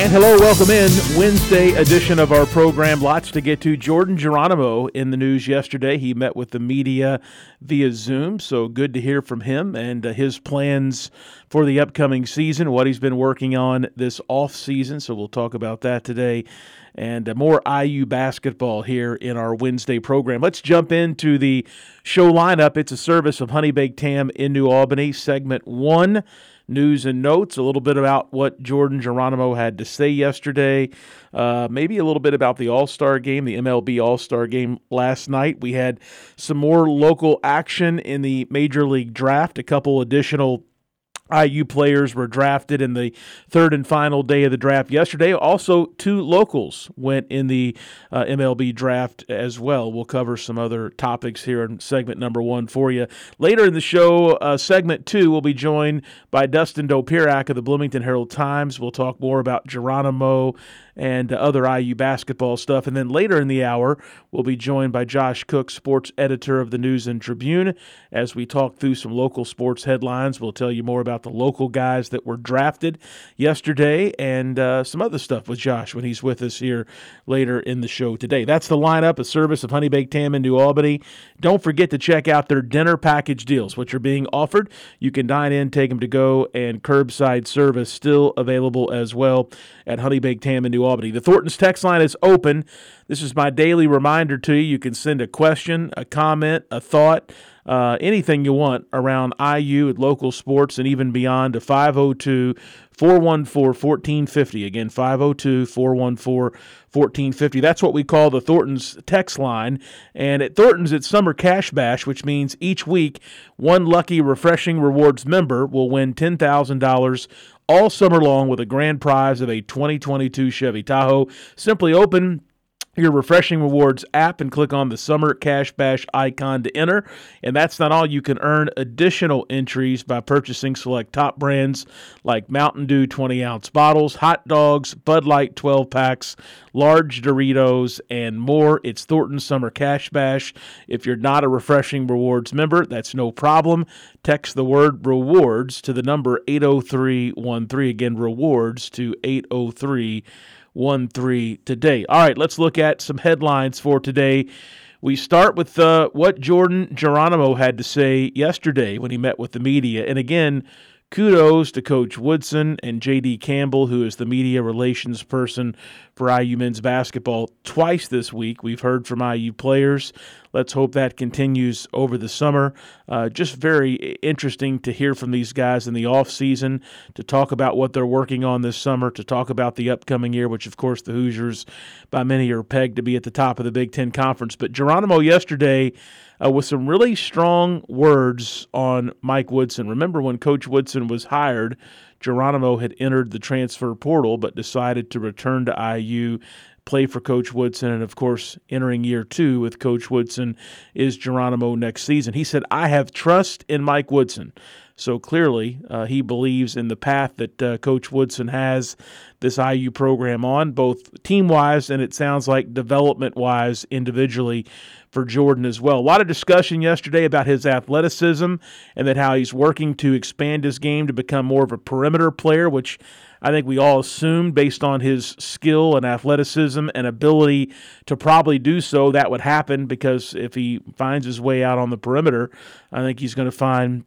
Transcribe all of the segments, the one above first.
And hello, welcome in Wednesday edition of our program. Lots to get to. Jordan Geronimo in the news yesterday. He met with the media via Zoom, so good to hear from him and uh, his plans for the upcoming season, what he's been working on this off season. So we'll talk about that today and uh, more IU basketball here in our Wednesday program. Let's jump into the show lineup. It's a service of Honey Baked Ham in New Albany, segment one news and notes, a little bit about what Jordan Geronimo had to say yesterday, uh, maybe a little bit about the All Star game, the MLB All Star game last night. We had some more local action in the Major League Draft, a couple additional IU players were drafted in the third and final day of the draft yesterday. Also, two locals went in the uh, MLB draft as well. We'll cover some other topics here in segment number one for you. Later in the show, uh, segment two, we'll be joined by Dustin Dopirak of the Bloomington Herald Times. We'll talk more about Geronimo and other IU basketball stuff. And then later in the hour, we'll be joined by Josh Cook, sports editor of the News and Tribune, as we talk through some local sports headlines. We'll tell you more about the local guys that were drafted yesterday and uh, some other stuff with Josh when he's with us here later in the show today. That's the lineup, a service of Honey Baked Ham in New Albany. Don't forget to check out their dinner package deals, which are being offered. You can dine in, take them to go, and curbside service still available as well at Honey Baked Ham in New Albany. The Thornton's text line is open. This is my daily reminder to you. You can send a question, a comment, a thought, uh, anything you want around IU at local sports and even beyond to 502 414 1450. Again, 502 414 1450. That's what we call the Thornton's text line. And at Thornton's, it's Summer Cash Bash, which means each week one lucky Refreshing Rewards member will win $10,000 all summer long with a grand prize of a 2022 Chevy Tahoe. Simply open your Refreshing Rewards app and click on the Summer Cash Bash icon to enter. And that's not all. You can earn additional entries by purchasing select top brands like Mountain Dew 20 ounce bottles, hot dogs, Bud Light 12 packs, large Doritos, and more. It's Thornton Summer Cash Bash. If you're not a Refreshing Rewards member, that's no problem. Text the word rewards to the number 80313. Again, rewards to 803 1 3 today. All right, let's look at some headlines for today. We start with uh, what Jordan Geronimo had to say yesterday when he met with the media. And again, kudos to Coach Woodson and J.D. Campbell, who is the media relations person for IU men's basketball twice this week. We've heard from IU players. Let's hope that continues over the summer. Uh, just very interesting to hear from these guys in the off season to talk about what they're working on this summer, to talk about the upcoming year, which of course the Hoosiers, by many, are pegged to be at the top of the Big Ten Conference. But Geronimo yesterday. Uh, with some really strong words on Mike Woodson. Remember when Coach Woodson was hired, Geronimo had entered the transfer portal but decided to return to IU play for Coach Woodson. And of course, entering year two with Coach Woodson is Geronimo next season. He said, I have trust in Mike Woodson. So clearly, uh, he believes in the path that uh, Coach Woodson has this IU program on, both team wise and it sounds like development wise individually for Jordan as well. A lot of discussion yesterday about his athleticism and that how he's working to expand his game to become more of a perimeter player, which I think we all assumed based on his skill and athleticism and ability to probably do so, that would happen because if he finds his way out on the perimeter, I think he's going to find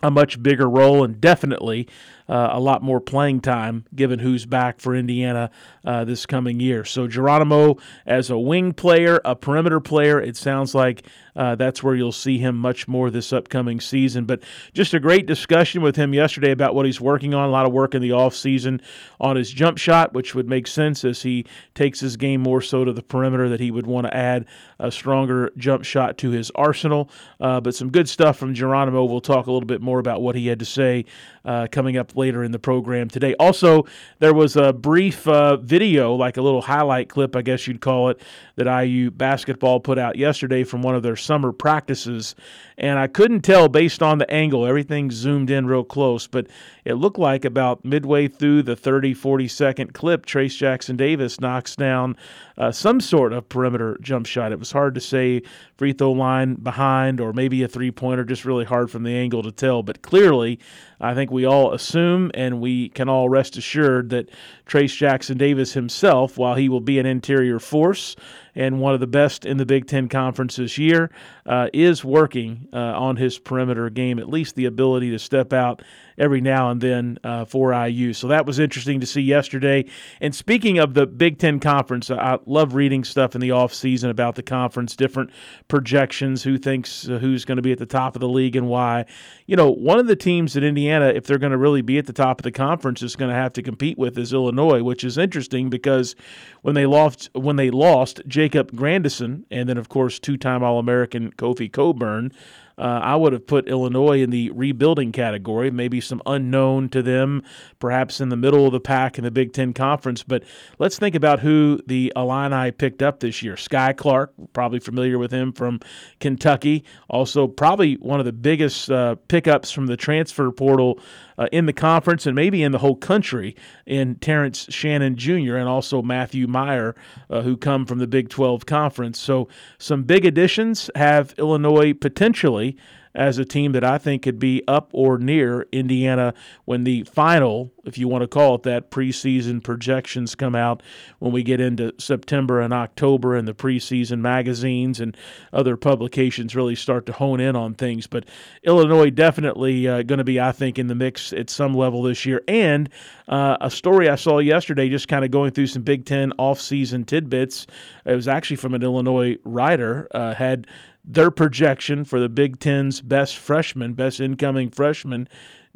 a much bigger role and definitely uh, a lot more playing time given who's back for Indiana uh, this coming year. So Geronimo as a wing player, a perimeter player, it sounds like uh, that's where you'll see him much more this upcoming season. But just a great discussion with him yesterday about what he's working on. A lot of work in the offseason on his jump shot, which would make sense as he takes his game more so to the perimeter, that he would want to add a stronger jump shot to his arsenal. Uh, but some good stuff from Geronimo. We'll talk a little bit more about what he had to say uh, coming up later in the program today. Also, there was a brief uh, video, like a little highlight clip, I guess you'd call it, that IU basketball put out yesterday from one of their summer practices. And I couldn't tell based on the angle, everything zoomed in real close, but it looked like about midway through the 30, 40 second clip, Trace Jackson Davis knocks down uh, some sort of perimeter jump shot. It was hard to say free throw line behind or maybe a three pointer, just really hard from the angle to tell. But clearly, I think we all assume and we can all rest assured that Trace Jackson Davis himself, while he will be an interior force and one of the best in the Big Ten Conference this year, uh, is working uh, on his perimeter game, at least the ability to step out every now and then uh, for IU. So that was interesting to see yesterday. And speaking of the Big Ten Conference, I love reading stuff in the offseason about the conference, different projections, who thinks uh, who's going to be at the top of the league and why. You know, one of the teams in Indiana, if they're going to really be at the top of the conference, is going to have to compete with is Illinois, which is interesting because when they lost when they lost Jacob Grandison and then of course two-time All-American Kofi Cockburn. uh, I would have put Illinois in the rebuilding category, maybe some unknown to them, perhaps in the middle of the pack in the Big Ten Conference. But let's think about who the Illini picked up this year. Skyy Clark, probably familiar with him from Kentucky. Also, probably one of the biggest uh, pickups from the transfer portal uh, in the conference and maybe in the whole country in Terrence Shannon Jr. and also Matthew Mayer, uh, who come from the Big 12 Conference. So some big additions have Illinois potentially as a team that I think could be up or near Indiana when the final, if you want to call it that, preseason projections come out when we get into September and October and the preseason magazines and other publications really start to hone in on things. But Illinois definitely uh, going to be, I think, in the mix at some level this year. And uh, a story I saw yesterday, just kind of going through some Big Ten off-season tidbits. It was actually from an Illinois writer. Uh, had their projection for the Big Ten's best freshman, best incoming freshman,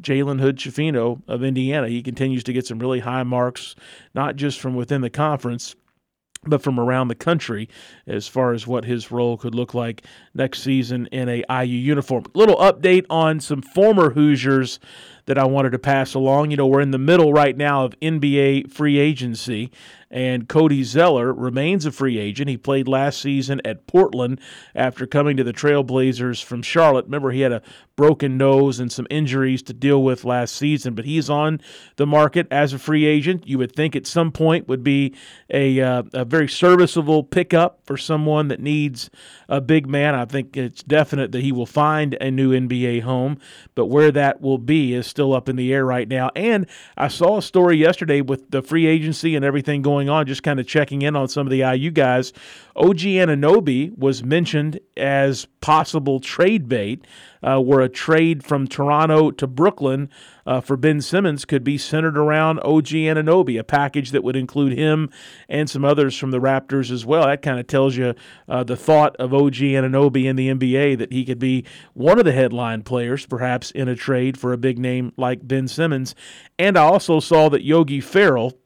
Jalen Hood Schifino of Indiana. He continues to get some really high marks, not just from within the conference, but from around the country as far as what his role could look like next season in a IU uniform. Little update on some former Hoosiers that I wanted to pass along. You know, we're in the middle right now of NBA free agency, and Cody Zeller remains a free agent. He played last season at Portland after coming to the Trailblazers from Charlotte. Remember, he had a broken nose and some injuries to deal with last season, but he's on the market as a free agent. You would think at some point would be a, uh, a very serviceable pickup for someone that needs a big man. I think it's definite that he will find a new NBA home, but where that will be is still up in the air right now. And I saw a story yesterday with the free agency and everything going on, just kind of checking in on some of the IU guys. OG Anunoby was mentioned as possible trade bait, uh, where a trade from Toronto to Brooklyn uh, for Ben Simmons could be centered around OG Anunoby, a package that would include him and some others from the Raptors as well. That kind of tells you uh, the thought of OG Anunoby in the NBA that he could be one of the headline players, perhaps in a trade for a big name like Ben Simmons. And I also saw that Yogi Ferrell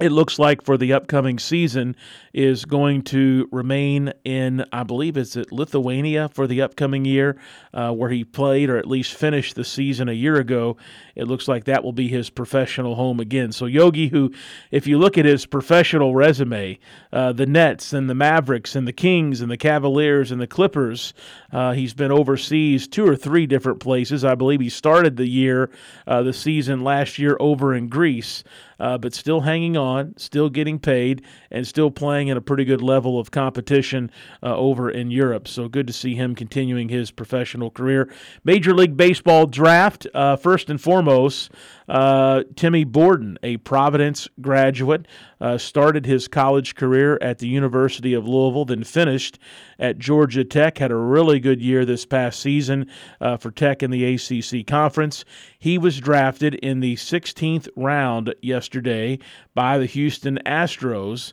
it looks like for the upcoming season is going to remain in, I believe it's at Lithuania for the upcoming year, uh, where he played or at least finished the season a year ago. It looks like that will be his professional home again. So Yogi, who, if you look at his professional resume, uh, the Nets and the Mavericks and the Kings and the Cavaliers and the Clippers, uh, he's been overseas two or three different places. I believe he started the year, uh, the season last year over in Greece uh, but still hanging on, still getting paid, and still playing at a pretty good level of competition uh, over in Europe. So good to see him continuing his professional career. Major League Baseball draft, uh, first and foremost. Uh, Timmy Borden, a Providence graduate, uh, started his college career at the University of Louisville, then finished at Georgia Tech. Had a really good year this past season uh, for Tech in the ACC Conference. He was drafted in the 16th round yesterday by the Houston Astros,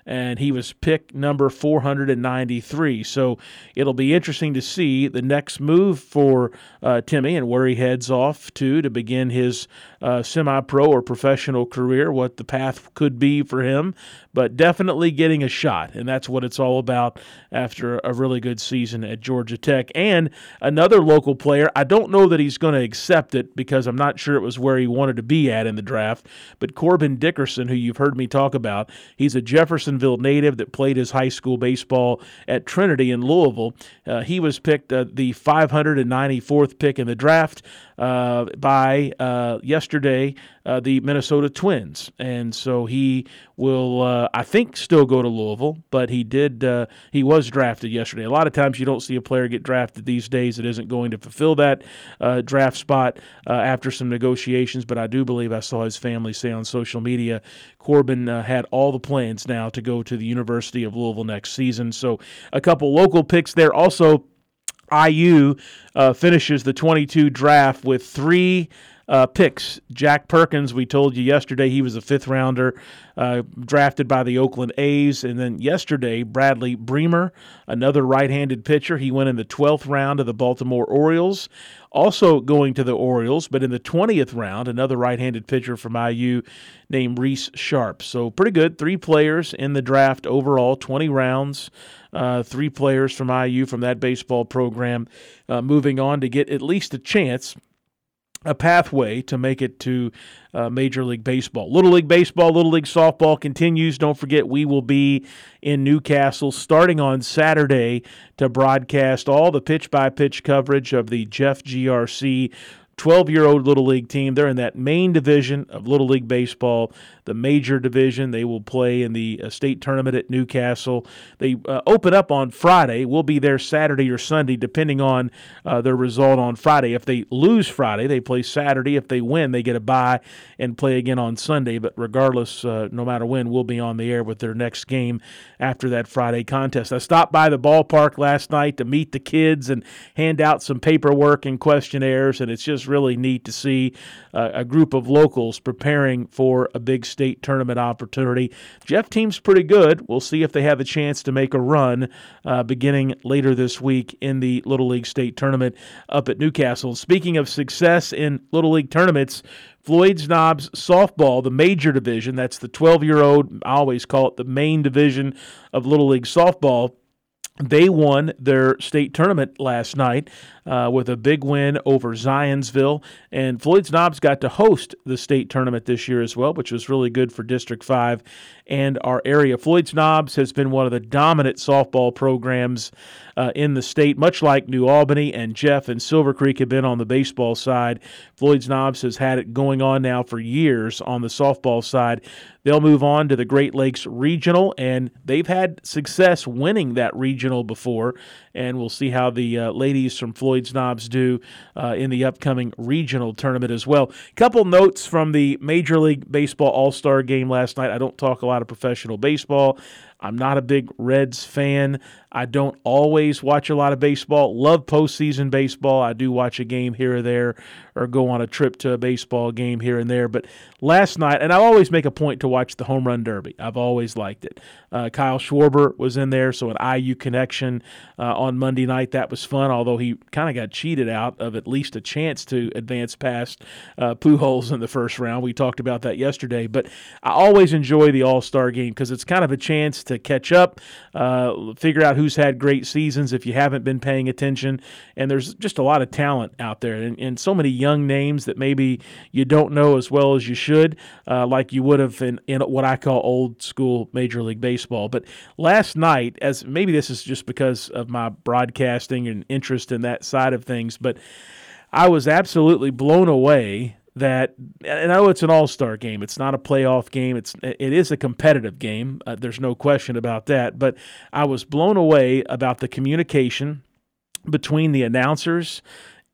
and he was pick number 493. So it'll be interesting to see the next move for uh, Timmy and where he heads off to to begin his uh, semi pro or professional career, what the path could be for him, but definitely getting a shot. And that's what it's all about after a really good season at Georgia Tech. And another local player, I don't know that he's going to accept it because I'm not sure it was where he wanted to be at in the draft, but Corbin Dickerson, who you've heard me talk about, he's a Native that played his high school baseball at Trinity in Louisville. Uh, he was picked uh, the 594th pick in the draft uh, by uh, yesterday uh, the Minnesota Twins, and so he will, uh, I think, still go to Louisville. But he did, uh, he was drafted yesterday. A lot of times you don't see a player get drafted these days that isn't going to fulfill that draft spot after some negotiations. But I do believe I saw his family say on social media, Corbin had all the plans now to go to the University of Louisville next season. So a couple local picks there. Also, IU uh, finishes the 22 draft with three uh, picks. Jack Perkins, we told you yesterday, he was a fifth rounder uh, drafted by the Oakland A's. And then yesterday, Bradley Brehmer, another right handed pitcher, he went in the 12th round of the Baltimore Orioles. Also going to the Orioles, but in the 20th round, another right handed pitcher from IU named Reese Sharp. So pretty good. Three players in the draft overall, 20 rounds. Uh, three players from IU from that baseball program uh, moving on to get at least a chance a pathway to make it to uh, Major League Baseball. Little League Baseball, Little League Softball continues. Don't forget, we will be in Newcastle starting on Saturday to broadcast all the pitch by pitch coverage of the Jeff GRC 12 year old Little League team. They're in that main division of Little League Baseball the major division. They will play in the uh, state tournament at Newcastle. They uh, open up on Friday. We'll be there Saturday or Sunday, depending on uh, their result on Friday. If they lose Friday, they play Saturday. If they win, they get a bye and play again on Sunday. But regardless, uh, no matter when, we'll be on the air with their next game after that Friday contest. I stopped by the ballpark last night to meet the kids and hand out some paperwork and questionnaires, and it's just really neat to see uh, a group of locals preparing for a big state tournament opportunity. Jeff team's pretty good. We'll see if they have a chance to make a run uh, beginning later this week in the Little League State Tournament up at Newcastle. Speaking of success in Little League tournaments, Floyd's Knobs softball, the major division, that's the 12 year old, I always call it the main division of Little League softball. They won their state tournament last night uh, with a big win over Zionsville. And Floyd's Knobs got to host the state tournament this year as well, which was really good for District 5 and our area. Floyd's Knobs has been one of the dominant softball programs uh, in the state, much like New Albany and Jeff and Silver Creek have been on the baseball side. Floyd's Knobs has had it going on now for years on the softball side. They'll move on to the Great Lakes Regional, and they've had success winning that regional before. And we'll see how the uh, ladies from Floyd's Knobs do uh, in the upcoming regional tournament as well. Couple notes from the Major League Baseball All Star game last night. I don't talk a lot of professional baseball. I'm not a big Reds fan. I don't always watch a lot of baseball. Love postseason baseball. I do watch a game here or there or go on a trip to a baseball game here and there. But last night, and I always make a point to watch the home run derby. I've always liked it. Uh, Kyle Schwarber was in there, so an IU connection uh, on Monday night. That was fun, although he kind of got cheated out of at least a chance to advance past uh, Pujols in the first round. We talked about that yesterday. But I always enjoy the All Star game because it's kind of a chance to catch up, uh, figure out who's had great seasons if you haven't been paying attention. And there's just a lot of talent out there and, and so many young names that maybe you don't know as well as you should, uh, like you would have in, in what I call old school Major League Baseball. But last night, as maybe this is just because of my broadcasting and interest in that side of things, but I was absolutely blown away that and I know it's an all-star game. It's not a playoff game. It's it is a competitive game. Uh, there's no question about that. But I was blown away about the communication between the announcers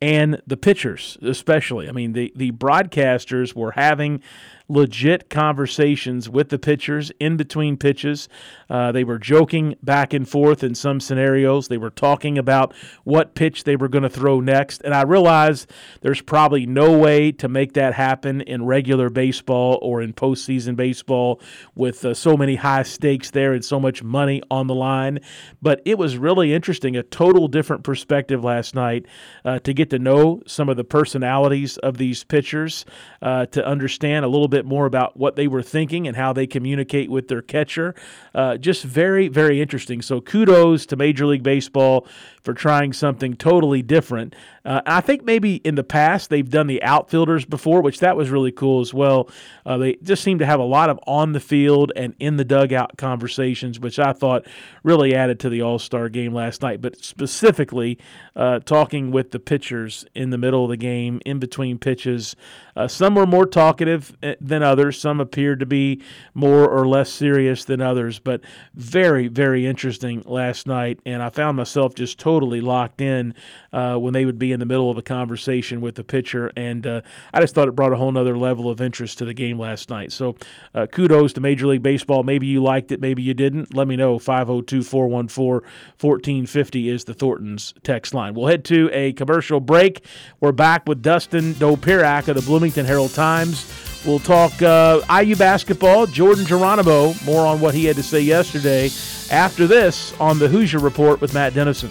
and the pitchers, especially. I mean, the, the broadcasters were having legit conversations with the pitchers in between pitches. Uh, they were joking back and forth in some scenarios. They were talking about what pitch they were going to throw next. And I realized there's probably no way to make that happen in regular baseball or in postseason baseball with uh, so many high stakes there and so much money on the line. But it was really interesting, a total different perspective last night uh, to get to know some of the personalities of these pitchers, uh, to understand a little bit more about what they were thinking and how they communicate with their catcher. Uh, just very, very interesting. So kudos to Major League Baseball for trying something totally different. Uh, I think maybe in the past they've done the outfielders before, which that was really cool as well. Uh, they just seem to have a lot of on the field and in the dugout conversations, which I thought really added to the All Star game last night. But specifically, uh, talking with the pitchers in the middle of the game, in between pitches, uh, some were more talkative eh, than others. Some appeared to be more or less serious than others, but very, very interesting last night. And I found myself just totally locked in uh, when they would be in the middle of a conversation with the pitcher. And uh, I just thought it brought a whole nother level of interest to the game last night. So uh, kudos to Major League Baseball. Maybe you liked it, maybe you didn't. Let me know. 502 414 1450 is the Thornton's text line. We'll head to a commercial break. We're back with Dustin Dopirak of the Bloomington Herald Times. We'll talk uh, IU basketball, Jordan Geronimo, more on what he had to say yesterday. After this, on the Hoosier Report with Matt Dennison.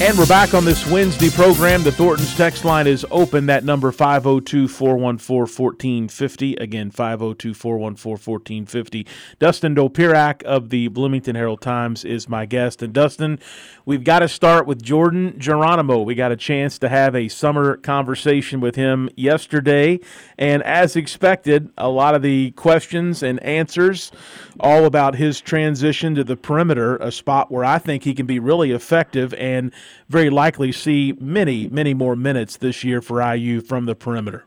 And we're back on this Wednesday program. The Thornton's text line is open. That number 502 414 1450. Again, 502 414 1450. Dustin Dopirak of the Bloomington Herald Times is my guest. And Dustin, we've got to start with Jordan Geronimo. We got a chance to have a summer conversation with him yesterday. And as expected, a lot of the questions and answers all about his transition to the perimeter, a spot where I think he can be really effective and very likely see many, many more minutes this year for IU from the perimeter.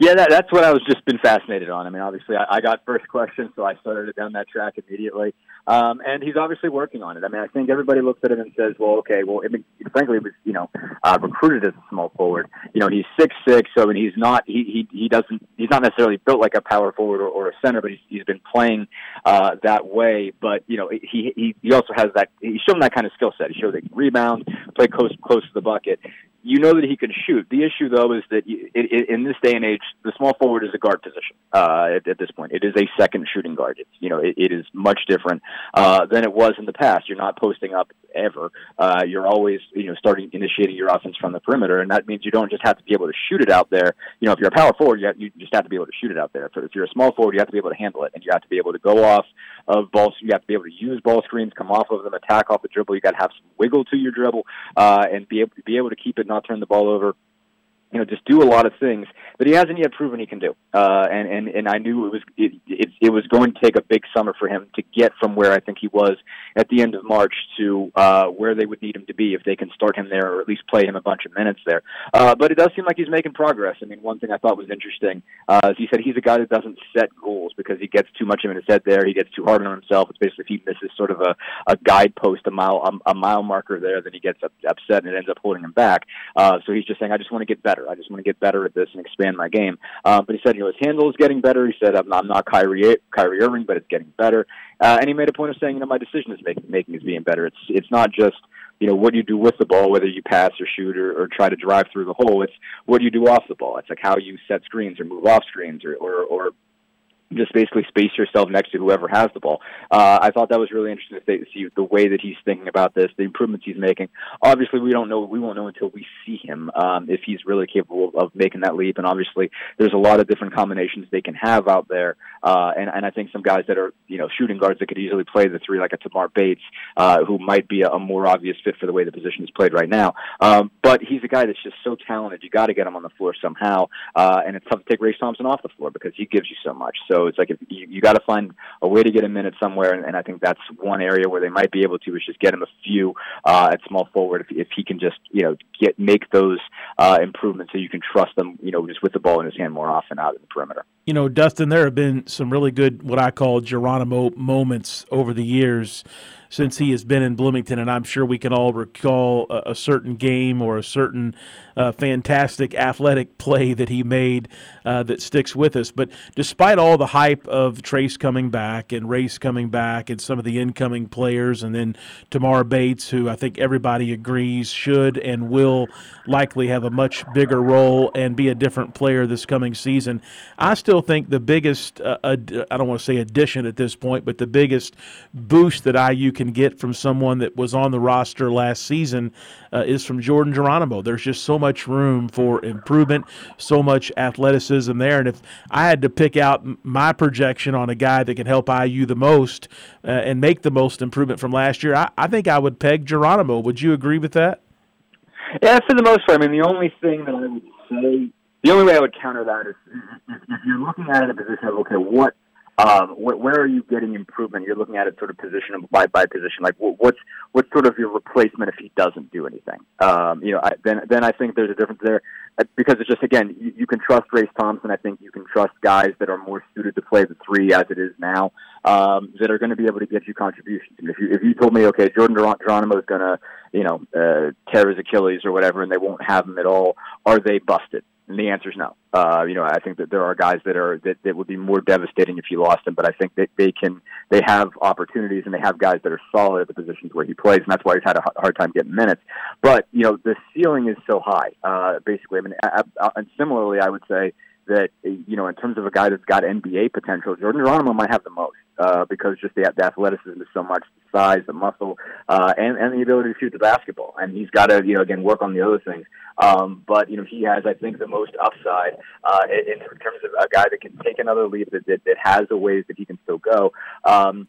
Yeah, that, that's what I was just been fascinated on. I mean, obviously, I, I got first question, so I started it down that track immediately. Um, and he's obviously working on it. I mean, I think everybody looks at him and says, "Well, okay, well, I mean, frankly, he was you know uh, recruited as a small forward. You know, he's six six, so I mean, he's not he he he doesn't he's not necessarily built like a power forward or, or a center, but he's he's been playing uh, that way. But you know, he he he also has that he's shown that kind of skill set. He showed that he can rebound, play close close to the bucket you know that he can shoot. The issue, though, is that in this day and age, the small forward is a guard position. Uh, at, at, this point, it is a second shooting guard. It's you know it, it is much different uh, than it was in the past. You're not posting up ever. Uh, you're always you know starting initiating your offense from the perimeter, and that means you don't just have to be able to shoot it out there. You know, if you're a power forward, you, have, you just have to be able to shoot it out there. If you're a small forward, you have to be able to handle it, and you have to be able to go off of balls. You have to be able to use ball screens, come off of them, attack off the dribble. You got to have some wiggle to your dribble, uh, and be able to be able to keep it, not turn the ball over you know, just do a lot of things that he hasn't yet proven he can do. Uh, and, and, and I knew it was, it, it, it was going to take a big summer for him to get from where I think he was at the end of March to, uh, where they would need him to be if they can start him there or at least play him a bunch of minutes there. Uh, but it does seem like he's making progress. I mean, one thing I thought was interesting, uh, is he said he's a guy that doesn't set goals because he gets too much in his head there. He gets too hard on himself. It's basically if he misses sort of a, a guidepost, a mile, a, a mile marker there, then he gets upset and it ends up holding him back. Uh, so he's just saying, I just want to get better better. I just want to get better at this and expand my game. Um, but he said, you know, his handle is getting better. He said, I'm not, I'm not Kyrie, Kyrie Irving, but it's getting better. Uh, and he made a point of saying, you know, my decision is making making is being better. It's it's not just you know what do you do with the ball, whether you pass or shoot or, or try to drive through the hole. It's what do you do off the ball. It's like how you set screens or move off screens or or, or just basically space yourself next to whoever has the ball. Uh, I thought that was really interesting to see the way that he's thinking about this, the improvements he's making. Obviously, we don't know. We won't know until we see him um, if he's really capable of making that leap. And obviously, there's a lot of different combinations they can have out there. Uh, and, and I think some guys that are you know shooting guards that could easily play the three, like a Tamar Bates, uh, who might be a, a more obvious fit for the way the position is played right now. Um, but he's a guy that's just so talented. You got to get him on the floor somehow. Uh, and it's tough to take Race Thompson off the floor because he gives you so much. So it's like if you, you got to find a way to get a minute somewhere, and, and I think that's one area where they might be able to is just get him a few uh, at small forward if, if he can just you know get make those uh, improvements so you can trust them you know just with the ball in his hand more often out in the perimeter. You know, Dustin, there have been some really good what I call Geronimo moments over the years since he has been in Bloomington, and I'm sure we can all recall a, a certain game or a certain uh, fantastic athletic play that he made uh, that sticks with us. But despite all the hype of Trace coming back and Race coming back and some of the incoming players, and then Tamar Bates, who I think everybody agrees should and will likely have a much bigger role and be a different player this coming season, I still think the biggest, uh, ad- I don't want to say addition at this point, but the biggest boost that IU can get from someone that was on the roster last season uh, is from Jordan Geronimo. There's just so much room for improvement, so much athleticism there. And if I had to pick out my projection on a guy that can help IU the most uh, and make the most improvement from last year, I, I think I would peg Geronimo. Would you agree with that? Yeah, for the most part. I mean, the only thing that I would say, the only way I would counter that is if you're looking at it in a position of, okay, what um, where, where, are you getting improvement? You're looking at it sort of position by, by position. Like, what's what's sort of your replacement if he doesn't do anything? Um, you know, I, then then I think there's a difference there uh, because it's just again, you, you, can trust Race Thompson. I think you can trust guys that are more suited to play the three as it is now um, that are going to be able to get you contributions. And if you if you told me, okay, Jordan Geronimo is going to you know uh, tear his Achilles or whatever, and they won't have him at all, are they busted? And the answer is no. Uh, you know, I think that there are guys that are that, that would be more devastating if you lost him, but I think that they can they have opportunities and they have guys that are solid at the positions where he plays, and that's why he's had a hard time getting minutes. But you know, the ceiling is so high. Uh, basically, I mean, I, I, and similarly, I would say that you know, in terms of a guy that's got NBA potential, Jordan Geronimo might have the most uh, because just the, the athleticism is so much, the size, the muscle, uh, and and the ability to shoot the basketball. And he's got to you know again work on the other things. Um, but you know he has I think the most upside uh, in, in terms of a guy that can take another leap that, that that has a ways that he can still go. Um,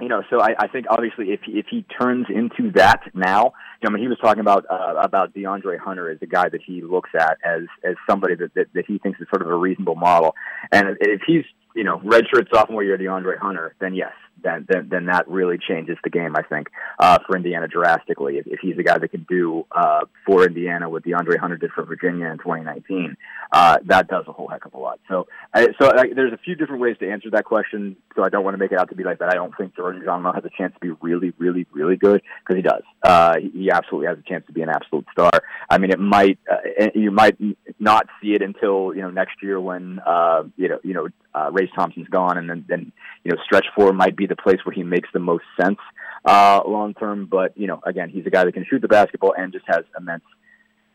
you know, so I, I think obviously if he, if he turns into that now, you know, I mean, he was talking about uh, about DeAndre Hunter as a guy that he looks at as as somebody that, that that he thinks is sort of a reasonable model, and if he's you know redshirt sophomore year DeAndre Hunter, then yes, then then, then that really changes the game. I think uh, for Indiana drastically. If, if he's a guy that can do uh, for Indiana what DeAndre Hunter did for Virginia in 2019, uh, that does a whole heck of a lot. So I, so I, there's a few different ways to answer that question. So I don't want to make it out to be like that. I don't think Jordan Geronimo has a chance to be really, really, really good because he does. Uh, he absolutely has a chance to be an absolute star. I mean, it might uh, you might not see it until you know next year when uh, you know you know uh, Race Thompson's gone, and then, then you know stretch four might be the place where he makes the most sense uh, long term. But you know, again, he's a guy that can shoot the basketball and just has immense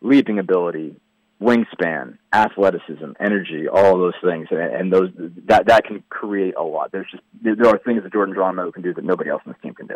leaping ability, wingspan, athleticism, energy, all those things, and, those that that can create a lot. There's just there are things that Jordan Geronimo can do that nobody else in this team can do.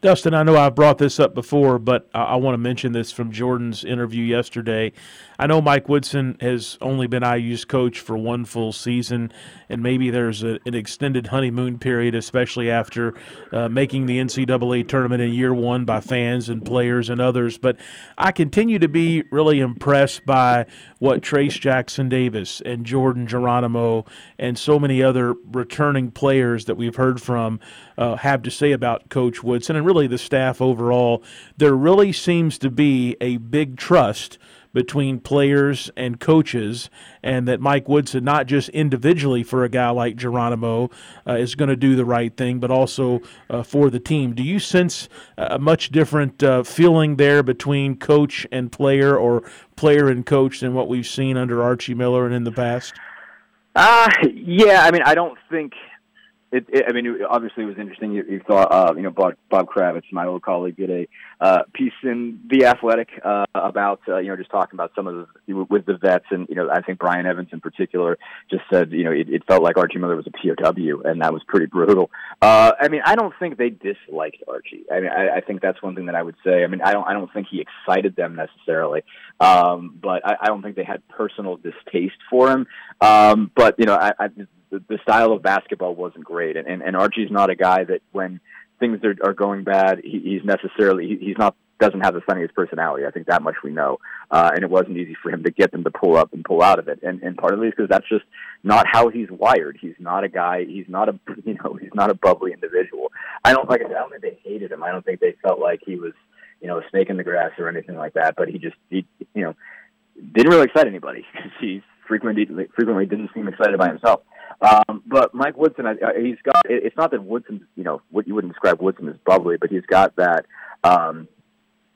Dustin, I know I've brought this up before, but I, I want to mention this from Jordan's interview yesterday. I know Mike Woodson has only been IU's coach for one full season, and maybe there's a, an extended honeymoon period, especially after uh, making the NCAA tournament in year one by fans and players and others. But I continue to be really impressed by what Trace Jackson Davis and Jordan Geronimo and so many other returning players that we've heard from uh, have to say about Coach Woodson and really the staff overall. There really seems to be a big trust between players and coaches, and that Mike Woodson, not just individually for a guy like Geronimo, uh, is going to do the right thing, but also uh, for the team. Do you sense a much different uh, feeling there between coach and player, or player and coach, than what we've seen under Archie Miller and in the past? Uh, yeah, I mean, I don't think it, it, I mean, it, obviously, it was interesting. You, you thought, uh, you know, Bob, Bob Kravitz, my old colleague, did a uh, piece in the Athletic uh, about, uh, you know, just talking about some of the with the vets, and you know, I think Brian Evans in particular just said, you know, it, it felt like Archie Miller was a POW, and that was pretty brutal. Uh, I mean, I don't think they disliked Archie. I mean, I, I think that's one thing that I would say. I mean, I don't, I don't think he excited them necessarily, um, but I, I don't think they had personal distaste for him. Um, but you know, I, I the, the style of basketball wasn't great, and, and and Archie's not a guy that when things are, are going bad, he, he's necessarily he, he's not doesn't have the funniest personality. I think that much we know, uh, and it wasn't easy for him to get them to pull up and pull out of it. And and partly because that's just not how he's wired. He's not a guy. He's not a you know he's not a bubbly individual. I don't like I don't think they hated him. I don't think they felt like he was you know a snake in the grass or anything like that. But he just he you know didn't really excite anybody. he frequently frequently didn't seem excited by himself. Um, but Mike Woodson, i he's got. It's not that Woodson, you know, what you wouldn't describe Woodson as bubbly, but he's got that, um,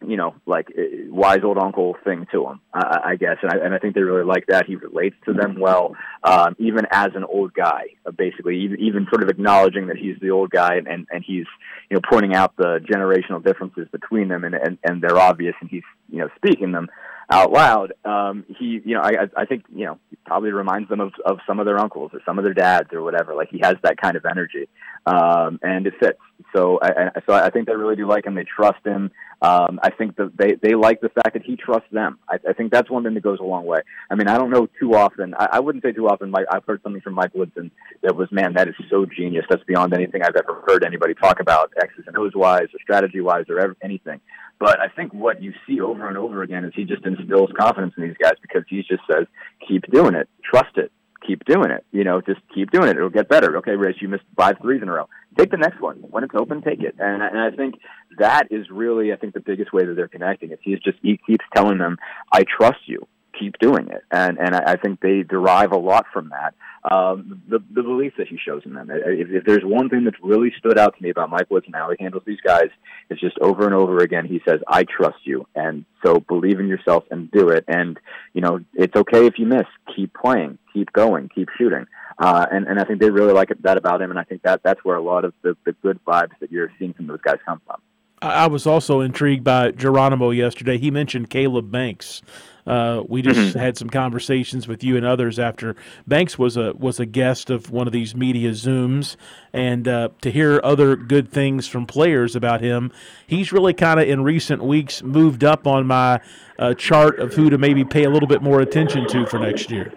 you know, like uh, wise old uncle thing to him, I, I guess, and I, and I think they really like that. He relates to them well, um, even as an old guy, uh, basically, even even sort of acknowledging that he's the old guy, and and, and he's you know pointing out the generational differences between them, and, and and they're obvious, and he's you know speaking them out loud, um, he, you know, I, I think, you know, he probably reminds them of, of some of their uncles or some of their dads or whatever. Like he has that kind of energy, um, and it fits. So, I, so I think they really do like him. They trust him. Um, I think that they, they like the fact that he trusts them. I, I think that's one thing that goes a long way. I mean, I don't know too often. I, I wouldn't say too often. Mike, I've heard something from Mike Woodson that was, man, that is so genius. That's beyond anything I've ever heard anybody talk about, X's and O's wise or strategy wise or ever, anything. But I think what you see over and over again is he just instills confidence in these guys because he just says, keep doing it, trust it, keep doing it. You know, just keep doing it. It'll get better. Okay, Race, you missed five threes in a row. Take the next one when it's open. Take it. And, and I think that is really, I think, the biggest way that they're connecting. Is he's just he keeps telling them, I trust you keep doing it. And and I, think they derive a lot from that. Um, the the belief that he shows in them. If, if there's one thing that's really stood out to me about Mike Woodson how he handles these guys, it's just over and over again. He says, "I trust you," and so believe in yourself and do it. And you know, it's okay if you miss. Keep playing. Keep going. Keep shooting. Uh, and, and I think they really like that about him, and I think that that's where a lot of the, the good vibes that you're seeing from those guys come from. I was also intrigued by Geronimo yesterday. He mentioned Caleb Banks. Uh, we just mm-hmm. had some conversations with you and others after Banks was a was a guest of one of these media zooms, and uh, to hear other good things from players about him, he's really kind of in recent weeks moved up on my uh, chart of who to maybe pay a little bit more attention to for next year.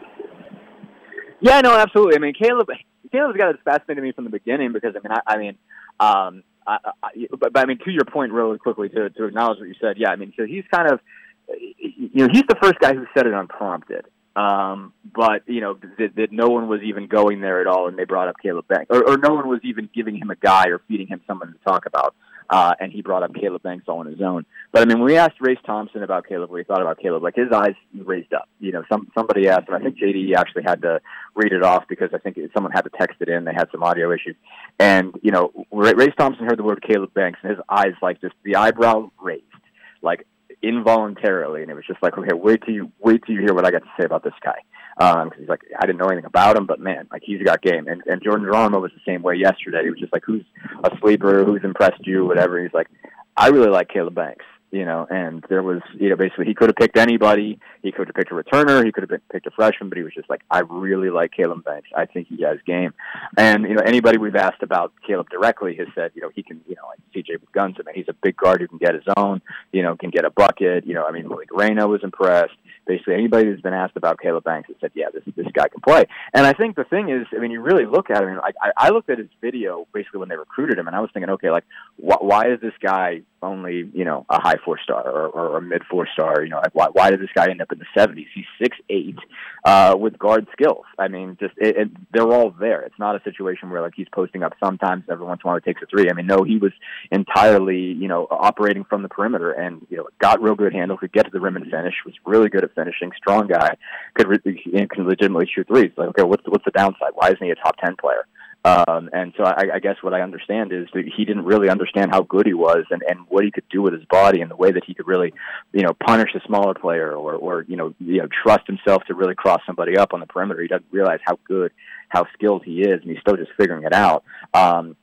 Yeah, no, absolutely. I mean, Caleb Caleb's got fascinated me from the beginning because I mean, I, I mean. Um, I, I, but, but I mean, to your point, really quickly to, to acknowledge what you said. Yeah, I mean, so he's kind of, you know, he's the first guy who said it unprompted. Um, but you know that, that no one was even going there at all, and they brought up Caleb Banks, or, or no one was even giving him a guy or feeding him someone to talk about. Uh, and he brought up Caleb Banks all on his own. But I mean, when we asked Race Thompson about Caleb, what he thought about Caleb, like his eyes raised up. You know, some somebody asked, and I think JD actually had to read it off because I think someone had to text it in. They had some audio issues, and you know, Race Thompson heard the word Caleb Banks, and his eyes like just the eyebrow raised, like involuntarily, and it was just like, okay, wait till you wait till you hear what I got to say about this guy. Um, cause he's like, I didn't know anything about him, but man, like he's got game. And, and Jordan Geronimo was the same way yesterday. He was just like, who's a sleeper? Who's impressed you? Whatever. He's like, I really like Caleb Banks you know, and there was, you know, basically he could have picked anybody. He could have picked a returner. He could have picked a freshman, but he was just like, I really like Caleb Banks. I think he has game. And, you know, anybody we've asked about Caleb directly has said, you know, he can, you know, like CJ with he's a big guard who can get his own, you know, can get a bucket. You know, I mean, like Reyna was impressed. Basically, anybody who's been asked about Caleb Banks has said, yeah, this, this guy can play. And I think the thing is, I mean, you really look at him. I, I looked at his video basically when they recruited him, and I was thinking, okay, like, wh- why is this guy only you know a high four star or, or a mid four star. You know, why why did this guy end up in the seventies? He's six eight uh, with guard skills. I mean, just it, it, they're all there. It's not a situation where like he's posting up sometimes every once in a while he takes a three. I mean, no, he was entirely you know operating from the perimeter and you know got real good handle, could get to the rim and finish. Was really good at finishing. Strong guy, could re- can legitimately shoot threes. Like, okay, what's what's the downside? Why isn't he a top ten player? Um, and so I, I guess what I understand is that he didn't really understand how good he was and, and what he could do with his body and the way that he could really, you know, punish a smaller player or, or you know, you know, trust himself to really cross somebody up on the perimeter. He doesn't realize how good, how skilled he is, and he's still just figuring it out. Um,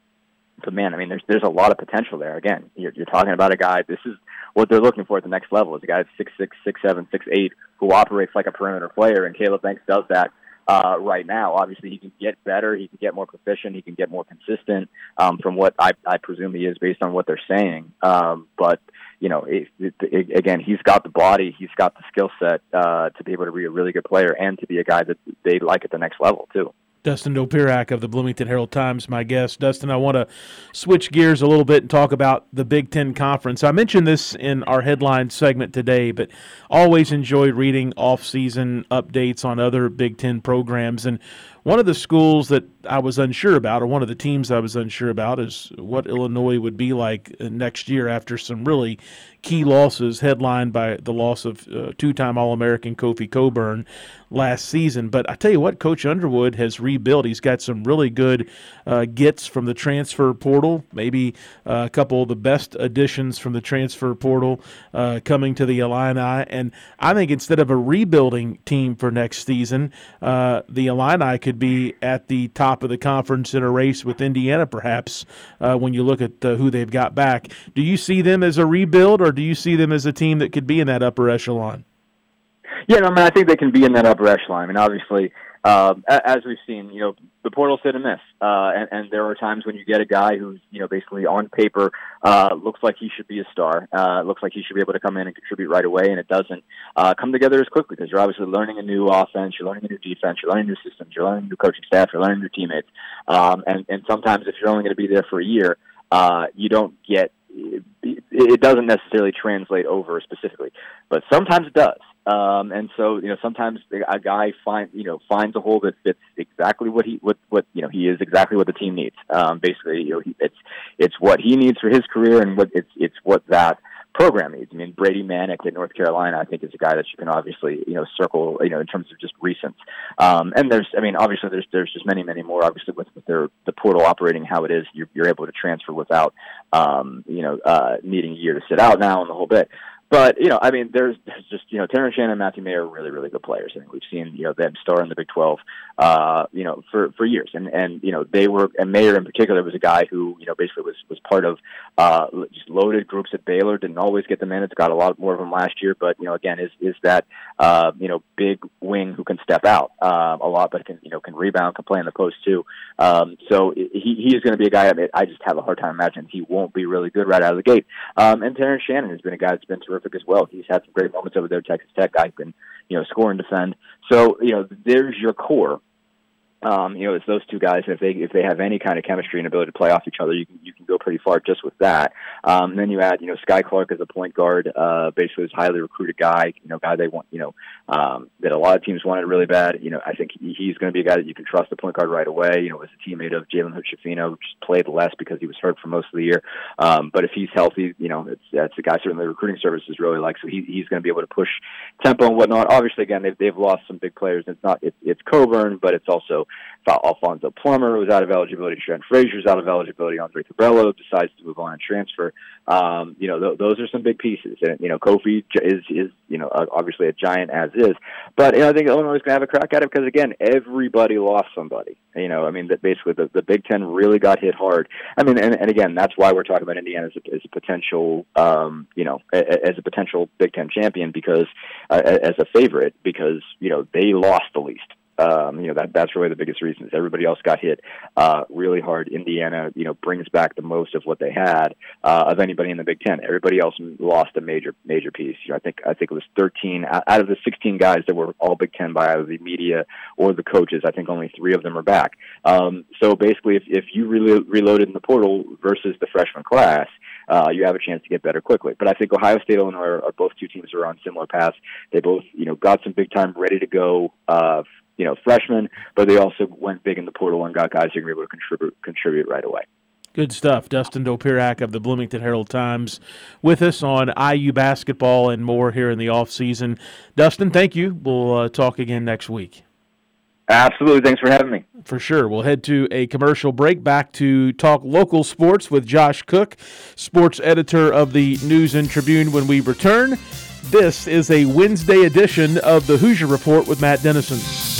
but man, I mean, there's there's a lot of potential there. Again, you're, you're talking about a guy. This is what they're looking for at the next level. Is a guy six six, six seven, six eight, who operates like a perimeter player, and Caleb Banks does that uh, right now. Obviously, he can get better. He can get more proficient. He can get more consistent. Um, from what I, I presume he is, based on what they're saying. Um, but you know, it, it, it, again, he's got the body, he's got the skill set uh, to be able to be a really good player and to be a guy that they like at the next level too. Dustin Dopirak of the Bloomington Herald Times, my guest. Dustin, I want to switch gears a little bit and talk about the Big Ten Conference. I mentioned this in our headline segment today, but always enjoy reading off-season updates on other Big Ten programs. And one of the schools that I was unsure about, or one of the teams I was unsure about, is what Illinois would be like next year after some really key losses, headlined by the loss of uh, two-time All-American Kofi Cockburn last season. But I tell you what, Coach Underwood has rebuilt. He's got some really good uh, gets from the transfer portal, maybe uh, a couple of the best additions from the transfer portal uh, coming to the Illini. And I think instead of a rebuilding team for next season, uh, the Illini could be at the top of the conference in a race with Indiana, perhaps, uh, when you look at who they've got back. Do you see them as a rebuild, or do you see them as a team that could be in that upper echelon? Yeah, I mean, I think they can be in that upper echelon. I mean, obviously, um, as we've seen, you know, the portal's hit and miss, uh, and, and there are times when you get a guy who's, you know, basically on paper uh, looks like he should be a star, uh, looks like he should be able to come in and contribute right away, and it doesn't uh, come together as quickly because you're obviously learning a new offense, you're learning a new defense, you're learning new systems, you're learning new coaching staff, you're learning new teammates, um, and and sometimes if you're only going to be there for a year, uh, you don't get it doesn't necessarily translate over specifically, but sometimes it does. Um, and so, you know, sometimes a guy find, you know, finds a hole that fits exactly what he, what, what, you know, he is exactly what the team needs. Um, basically, you know, he, it's, it's what he needs for his career and what it's, it's what that program needs. I mean, Brady Manek at North Carolina, I think, is a guy that you can obviously, you know, circle, you know, in terms of just recent. Um, and there's, I mean, obviously there's, there's just many, many more, obviously with, with their, the portal operating how it is, you're, you're able to transfer without, um, you know, uh, needing a year to sit out now and the whole bit. But you know, I mean, there's, just you know, Terrence Shannon and Matthew Mayer are really, really good players. I think we've seen you know them star in the Big Twelve, uh, you know, for for years. And and you know, they were and Mayer in particular was a guy who you know basically was was part of uh, just loaded groups at Baylor. Didn't always get the minutes. Got a lot more of them last year. But you know, again, is is that uh, you know big wing who can step out uh, a lot, but can you know can rebound, can play in the post too. Um, so he he is going to be a guy. I, mean, I just have a hard time imagining he won't be really good right out of the gate. Um, and Terrence Shannon has been a guy that's been terrific terrific as well. He's had some great moments over there Texas Tech. Guy can, you know, score and defend. So, you know, there's your core. Um, you know, it's those two guys. And if they if they have any kind of chemistry and ability to play off each other, you can you can go pretty far just with that. Um, then you add, you know, Skyy Clark as a point guard, uh, basically this highly recruited guy. You know, guy they want, you know, um, that a lot of teams wanted really bad. You know, I think he's going to be a guy that you can trust the point guard right away. You know, as a teammate of Jalen Hood-Schifino, just played less because he was hurt for most of the year. Um, but if he's healthy, you know, it's that's a guy certainly recruiting services really like. So he, he's going to be able to push tempo and whatnot. Obviously, again, they've they've lost some big players. It's not it's, it's Cockburn, but it's also Alfonso Plummer was out of eligibility. Trent Frazier's out of eligibility. Andre Curbelo decides to move on and transfer. Um, you know, th- those are some big pieces. And, you know, Kofi is, is, you know, obviously a giant as is. But, you know, I think Illinois is going to have a crack at it because, again, everybody lost somebody. You know, I mean, that basically the, the Big Ten really got hit hard. I mean, and, and again, that's why we're talking about Indiana as a, as a potential, um, you know, a, as a potential Big Ten champion because, uh, as a favorite, because, you know, they lost the least. Um, you know that that's really the biggest reason. Everybody else got hit uh, really hard. Indiana, you know, brings back the most of what they had uh, of anybody in the Big Ten. Everybody else lost a major major piece. You know, I think I think it was 13 out of the 16 guys that were all Big Ten by either the media or the coaches. I think only three of them are back. Um, so basically, if if you re- reloaded in the portal versus the freshman class, uh, you have a chance to get better quickly. But I think Ohio State, Illinois are, are both two teams are on similar paths. They both, you know, got some big time ready to go uh, you know freshmen, but they also went big in the portal and got guys who are able to contribute contribute right away. Good stuff. Dustin Dopirak of the Bloomington Herald Times with us on IU basketball and more here in the off season. Dustin, thank you. We'll uh, talk again next week. Absolutely. Thanks for having me. For sure. We'll head to a commercial break back to talk local sports with Josh Cook, sports editor of the News and Tribune, when we return. This is a Wednesday edition of the Hoosier Report with Matt Dennison.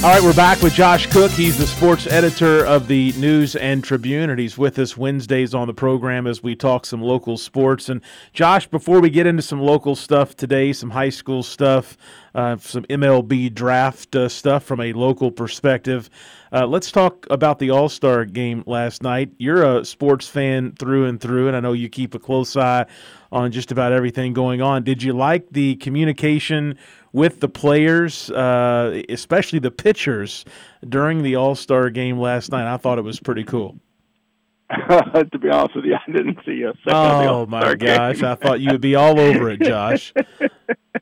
All right, we're back with Josh Cook. He's the sports editor of the News and Tribune, and he's with us Wednesdays on the program as we talk some local sports. And Josh, before we get into some local stuff today, some high school stuff, uh, some MLB draft uh, stuff from a local perspective, uh, let's talk about the All Star game last night. You're a sports fan through and through, and I know you keep a close eye on just about everything going on. Did you like the communication with the players, uh, especially the pitchers, during the All Star game last night? I thought it was pretty cool. to be honest with you, I didn't see a second oh, my gosh! I thought you would be all over it, Josh.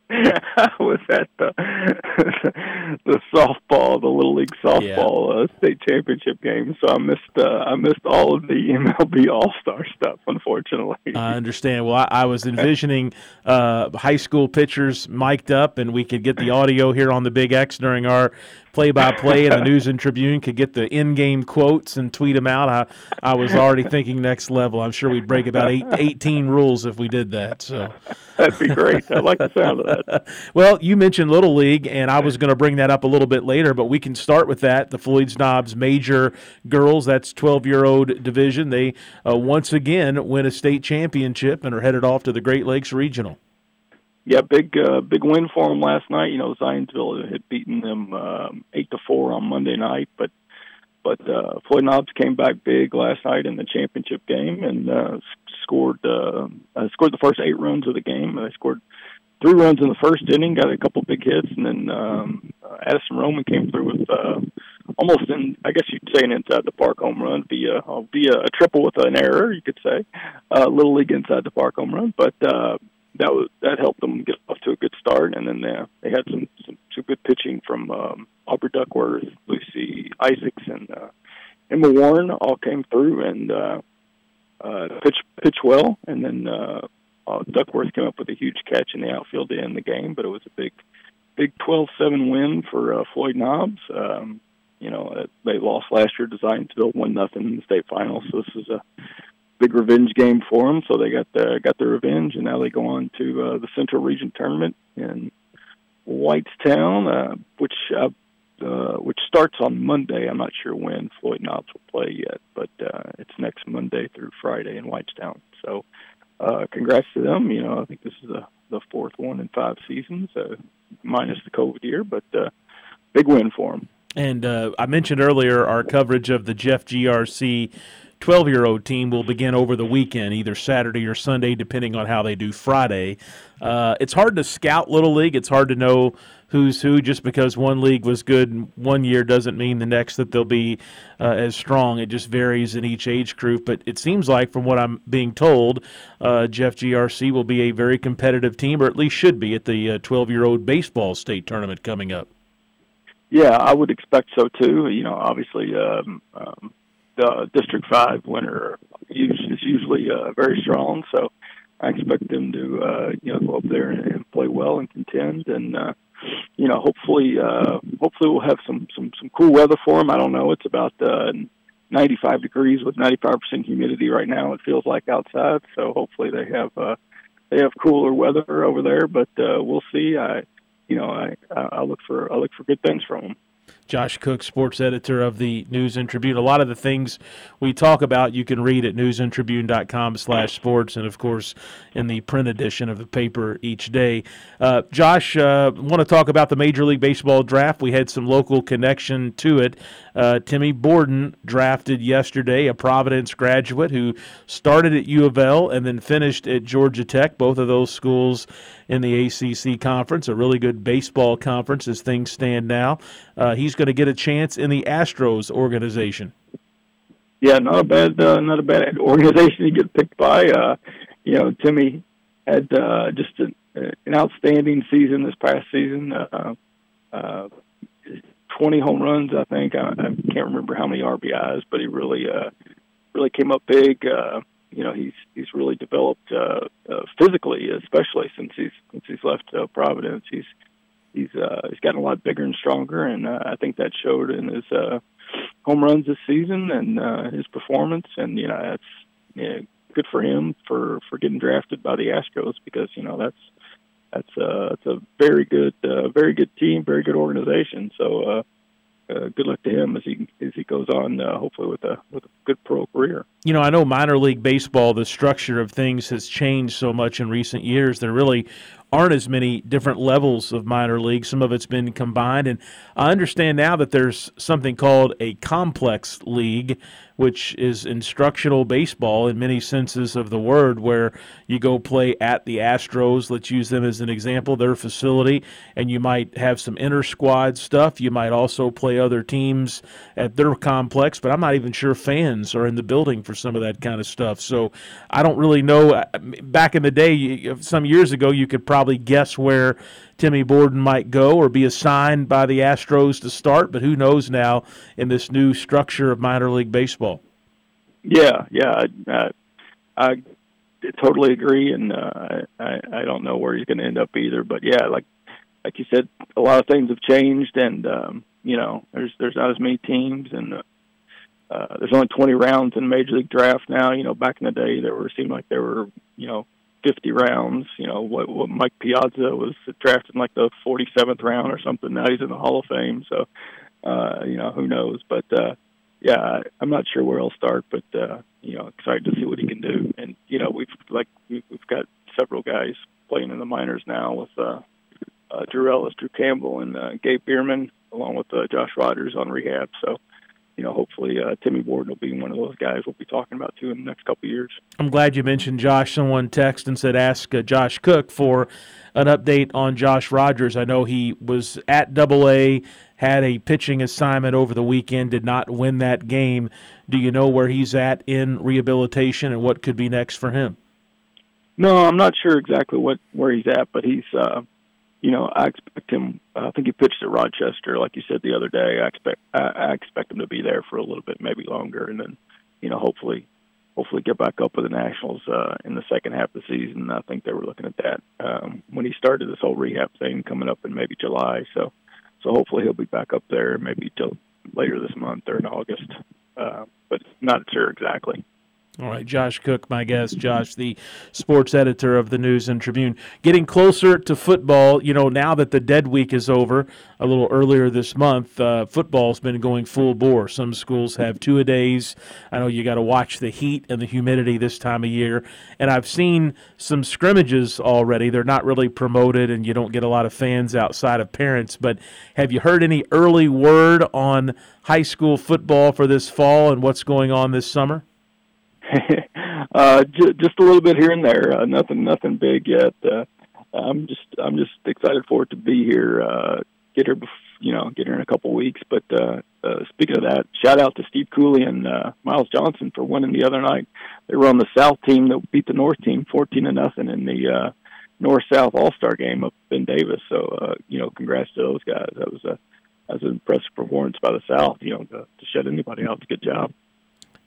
I was at the the softball, the little league softball yeah. uh, state championship game, so I missed uh, I missed all of the MLB All Star stuff. Unfortunately, I understand. Well, I, I was envisioning uh, high school pitchers mic'd up, and we could get the audio here on the Big X during our play by play, and the News and Tribune could get the in game quotes and tweet them out. I I was already thinking next level. I'm sure we'd break about eight, 18 rules if we did that. So. That'd be great. I like the sound of that. well, you mentioned Little League, and I was going to bring that up a little bit later, but we can start with that. The Floyd Knobs Major Girls, that's 12 year old division. They uh, once again win a state championship and are headed off to the Great Lakes Regional. Yeah, big uh, big win for them last night. You know, Zionsville had beaten them um, eight to four on Monday night, but but uh, Floyd Knobs came back big last night in the championship game and uh, scored uh, uh, scored the first eight runs of the game. They scored three runs in the first inning, got a couple big hits, and then um, uh, Addison Roman came through with uh, almost in I guess you'd say an inside the park home run via uh, via a triple with an error, you could say, uh, little league inside the park home run, but. Uh, that was that helped them get off to a good start, and then they, they had some, some good pitching from um, Aubrey Duckworth, Lucy Isaacs, and uh, Emma Warren all came through and uh, uh, pitch pitch well, and then uh, uh, Duckworth came up with a huge catch in the outfield to end the game. But it was a big, big 12-7 win for uh, Floyd Knobs. Um, you know, uh, they lost last year to Zionsville, one nothing in the state final. So this is a big revenge game for them. So they got the, got their revenge, and now they go on to uh, the Central Region tournament in Whitestown, uh, which uh, uh, which starts on Monday. I'm not sure when Floyd Knobs will play yet, but uh, it's next Monday through Friday in Whitestown. So, uh, congrats to them. You know, I think this is the the fourth one in five seasons, uh, minus the COVID year, but uh, big win for them. And uh, I mentioned earlier our coverage of the Jeff GRC 12 year old team will begin over the weekend, either Saturday or Sunday, depending on how they do Friday. Uh, it's hard to scout Little League. It's hard to know who's who. Just because one league was good one year doesn't mean the next that they'll be uh, as strong. It just varies in each age group. But it seems like, from what I'm being told, uh, Jeff GRC will be a very competitive team, or at least should be, at the 12 uh, year old baseball state tournament coming up. Yeah, I would expect so too. You know, obviously, um, um, uh, District Five winner is usually uh, very strong. So I expect them to uh, you know go up there and, and play well and contend, and uh, you know hopefully uh, hopefully we'll have some some some cool weather for them. I don't know. It's about uh, 95 degrees with 95 percent humidity right now. It feels like outside. So hopefully they have uh, they have cooler weather over there, but uh, we'll see. I you know I I look for I look for good things from them. Josh Cook, sports editor of the News and Tribune. A lot of the things we talk about you can read at newsandtribune.com slash sports and, of course, in the print edition of the paper each day. Uh, Josh, uh, want to talk about the Major League Baseball draft. We had some local connection to it. Uh, Timmy Borden drafted yesterday, a Providence graduate who started at U of L and then finished at Georgia Tech, both of those schools in the ACC conference, a really good baseball conference as things stand now. Uh, he's going to get a chance in the Astros organization. Yeah, not a bad, uh, not a bad organization to get picked by. Uh, you know, Timmy had uh, just a, an outstanding season this past season. Uh, uh, 20 home runs, I think. I, I can't remember how many RBIs, but he really, uh, really came up big. Uh, you know, he's he's really developed uh, uh, physically, especially since he's since he's left uh, Providence. He's he's uh, he's gotten a lot bigger and stronger, and uh, I think that showed in his uh, home runs this season and uh, his performance. And you know, that's know, good for him for for getting drafted by the Astros because you know that's that's uh, that's a very good uh, very good team, very good organization. So. Uh, uh, good luck to him as he as he goes on, uh, hopefully with a with a good pro career. You know, I know minor league baseball, the structure of things has changed so much in recent years. There really aren't as many different levels of minor league. Some of it's been combined, and I understand now that there's something called a complex league which is instructional baseball in many senses of the word, where you go play at the Astros. Let's use them as an example, their facility, and you might have some inter squad stuff. You might also play other teams at their complex, but I'm not even sure fans are in the building for some of that kind of stuff. So I don't really know. Back in the day, some years ago, you could probably guess where Timmy Borden might go or be assigned by the Astros to start, but who knows now in this new structure of minor league baseball? Yeah, yeah, I, I totally agree, and uh, I I don't know where he's going to end up either. But yeah, like like you said, a lot of things have changed, and um, you know, there's there's not as many teams, and uh, uh, there's only 20 rounds in Major League Draft now. You know, back in the day, there were seemed like there were you know 50 rounds. You know, what, what Mike Piazza was drafted in like the 47th round or something. Now he's in the Hall of Fame. So, uh, you know, who knows? But, uh, yeah, I'm not sure where he'll start, but, uh, you know, excited to see what he can do. And, you know, we've, like, we've got several guys playing in the minors now with, uh, uh, Drew Ellis, Drew Campbell, and uh, Gabe Bierman, along with uh, Josh Rogers on rehab. So, you know, hopefully uh, Timmy Borden will be one of those guys we'll be talking about too in the next couple of years. I'm glad you mentioned Josh. Someone texted and said ask uh, Josh Cook for an update on Josh Rogers. I know he was at Double A, had a pitching assignment over the weekend, did not win that game. Do you know where he's at in rehabilitation and what could be next for him? No, I'm not sure exactly what where he's at, but he's uh, you know, I expect him. I think he pitched at Rochester, like you said the other day. I expect I, I expect him to be there for a little bit, maybe longer, and then, you know, hopefully, hopefully get back up with the Nationals uh, in the second half of the season. I think they were looking at that um, when he started this whole rehab thing coming up in maybe July. So, so hopefully he'll be back up there maybe till later this month or in August, uh, but not sure exactly. All right, Josh Cook, my guest. Josh, the sports editor of the News and Tribune. Getting closer to football, you know, now that the dead week is over, a little earlier this month, uh, football's been going full bore. Some schools have two a days. I know you got to watch the heat and the humidity this time of year. And I've seen some scrimmages already. They're not really promoted, and you don't get a lot of fans outside of parents. But have you heard any early word on high school football for this fall and what's going on this summer? uh, j- just a little bit here and there. Uh, nothing, nothing big yet. Uh, I'm just, I'm just excited for it to be here. Uh, get her, you know, get her in a couple weeks. But uh, uh, speaking of that, shout out to Steve Cooley and uh, Miles Johnson for winning the other night. They were on the South team that beat the North team, fourteen to nothing in the uh, North South All Star game up in Davis. So, uh, you know, congrats to those guys. That was a that was an impressive performance by the South. You know, to, to shut anybody out. Good job.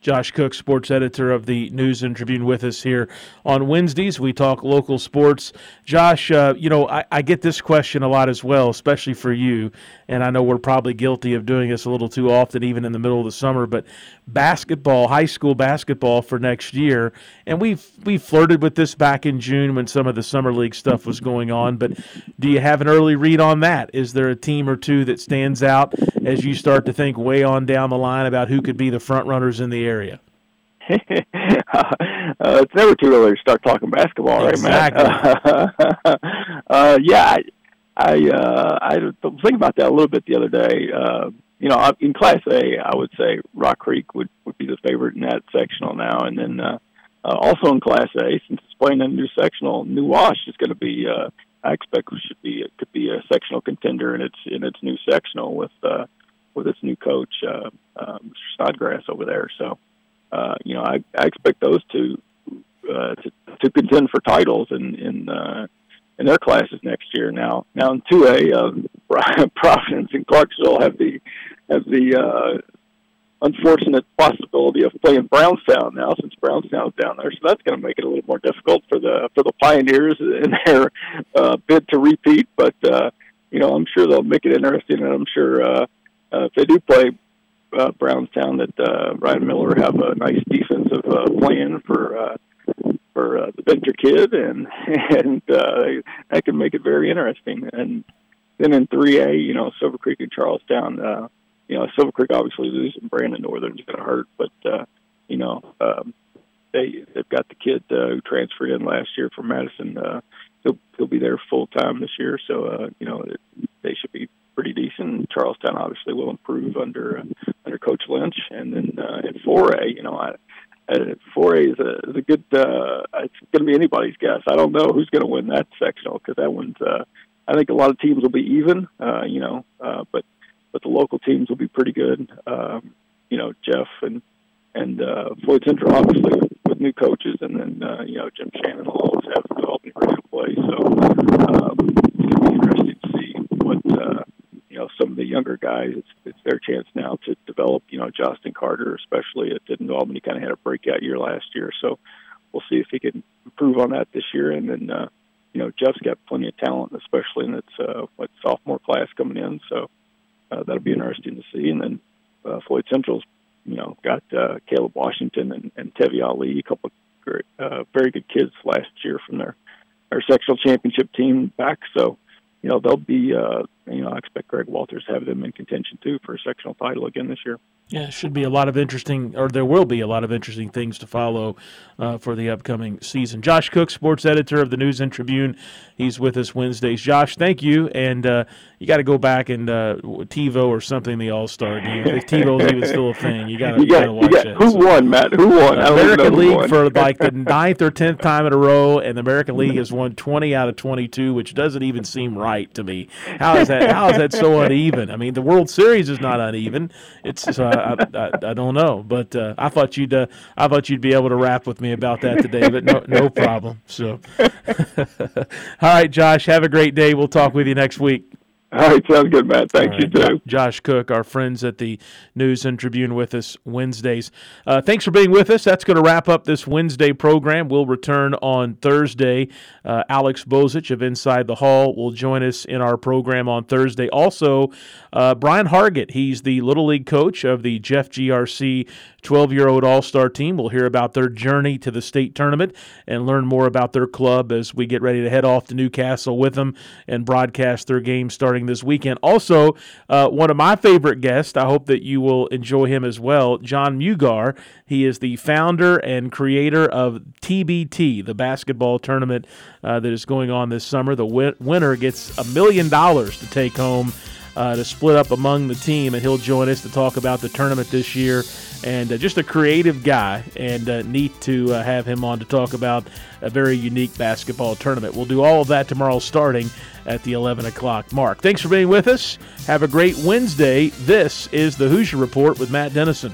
Josh Cook, sports editor of the News and Tribune, with us here on Wednesdays. We talk local sports. Josh, uh, you know, I, I, get this question a lot as well, especially for you. And I know we're probably guilty of doing this a little too often, even in the middle of the summer. But basketball, high school basketball for next year, and we've we flirted with this back in June when some of the summer league stuff was going on. But do you have an early read on that? Is there a team or two that stands out as you start to think way on down the line about who could be the front runners in the area? uh, it's never too early to start talking basketball, right, exactly. Matt? uh, yeah, I I, uh, I was thinking about that a little bit the other day. Uh, you know, in Class A, I would say Rock Creek would would be the favorite in that sectional now, and then uh, uh, also in Class A, since it's playing in a new sectional, New Wash is going to be. Uh, I expect should be it could be a sectional contender in its in its new sectional with uh, with its new coach uh, um, Snodgrass over there. So uh, you know, I, I expect those two uh, to, to contend for titles in in, uh, in their classes next year. Now, now in two A, uh, Providence and Clarksville have the have the uh, unfortunate possibility of playing Brownstown now, since Brownstown's down there. So that's going to make it a little more difficult for the for the Pioneers in their uh, bid to repeat. But uh, you know, I'm sure they'll make it interesting, and I'm sure uh, uh, if they do play uh, Brownstown that uh, Ryan Miller have a nice defensive uh, plan for uh, for uh, the Venter kid, and and uh, that can make it very interesting. And then in 3A, you know, Silver Creek and Charlestown, uh, you know, Silver Creek obviously losing Brandon Northern is going to hurt, but uh, you know, um, they they've got the kid uh, who transferred in last year from Madison. Uh, he'll he'll be there full time this year, so uh, you know, it, they should be pretty decent. Charlestown obviously will improve under uh, under Coach Lynch, and then uh, at 4A, you know, at 4A is a, is a good. Uh, it's going to be anybody's guess. I don't know who's going to win that sectional because that one's. Uh, I think a lot of teams will be even, uh, you know, uh, but but the local teams will be pretty good. Um, you know, Jeff and and uh, Floyd Central obviously with, new coaches, and then uh, you know Jim Shannon will always have developing ready to play. So um, it's be interesting to see what uh, know some of the younger guys, it's it's their chance now to develop. You know, Justin Carter, especially at New Albany, kind of had a breakout year last year, so we'll see if he can improve on that this year. And then, uh, you know, Jeff's got plenty of talent, especially in its uh, what sophomore class coming in. So uh, that'll be interesting to see. And then uh, Floyd Central's, you know, got uh, Caleb Washington and, and Tevi Ali, a couple of great, uh, very good kids last year from their our sectional championship team back. So you know, they'll be, uh, you know, I expect Greg Walters to have them in contention too for a sectional title again this year. Yeah, it should be a lot of interesting, or there will be a lot of interesting things to follow uh, for the upcoming season. Josh Cook, sports editor of the News and Tribune, he's with us Wednesdays. Josh, thank you, and uh, you got to go back and uh, TiVo or something the All Star game. If TiVo's even still a thing, you got to watch it. Who won, Matt? Who won? Uh, American League for like the ninth or tenth time in a row, and the American League has won twenty out of twenty-two, which doesn't even seem right to me. How is that? How is that so uneven? I mean, the World Series is not uneven. It's uh, I, I, I, don't know, but uh, I thought you'd uh, I thought you'd be able to rap with me about that today, but no no problem. So, all right, Josh, have a great day. We'll talk with you next week. All right, sounds good, Matt. Thank right. you too. Josh Cook, our friends at the News and Tribune, with us Wednesdays. Uh, thanks for being with us. That's going to wrap up this Wednesday program. We'll return on Thursday. Uh, Alex Bozich of Inside the Hall will join us in our program on Thursday. Also, uh, Brian Hargett. He's the Little League coach of the Jeff GRC 12 year old All Star team. We'll hear about their journey to the state tournament and learn more about their club as we get ready to head off to Newcastle with them and broadcast their game starting this weekend. Also, uh, one of my favorite guests, I hope that you will enjoy him as well, Jon Mugar. He is the founder and creator of TBT, the basketball tournament uh, that is going on this summer. The winner gets a million dollars to take home uh, to split up among the team, and he'll join us to talk about the tournament this year. And uh, just a creative guy, and uh, neat to uh, have him on to talk about a very unique basketball tournament. We'll do all of that tomorrow starting at the 11 o'clock mark. Thanks for being with us. Have a great Wednesday. This is the Hoosier Report with Matt Dennison.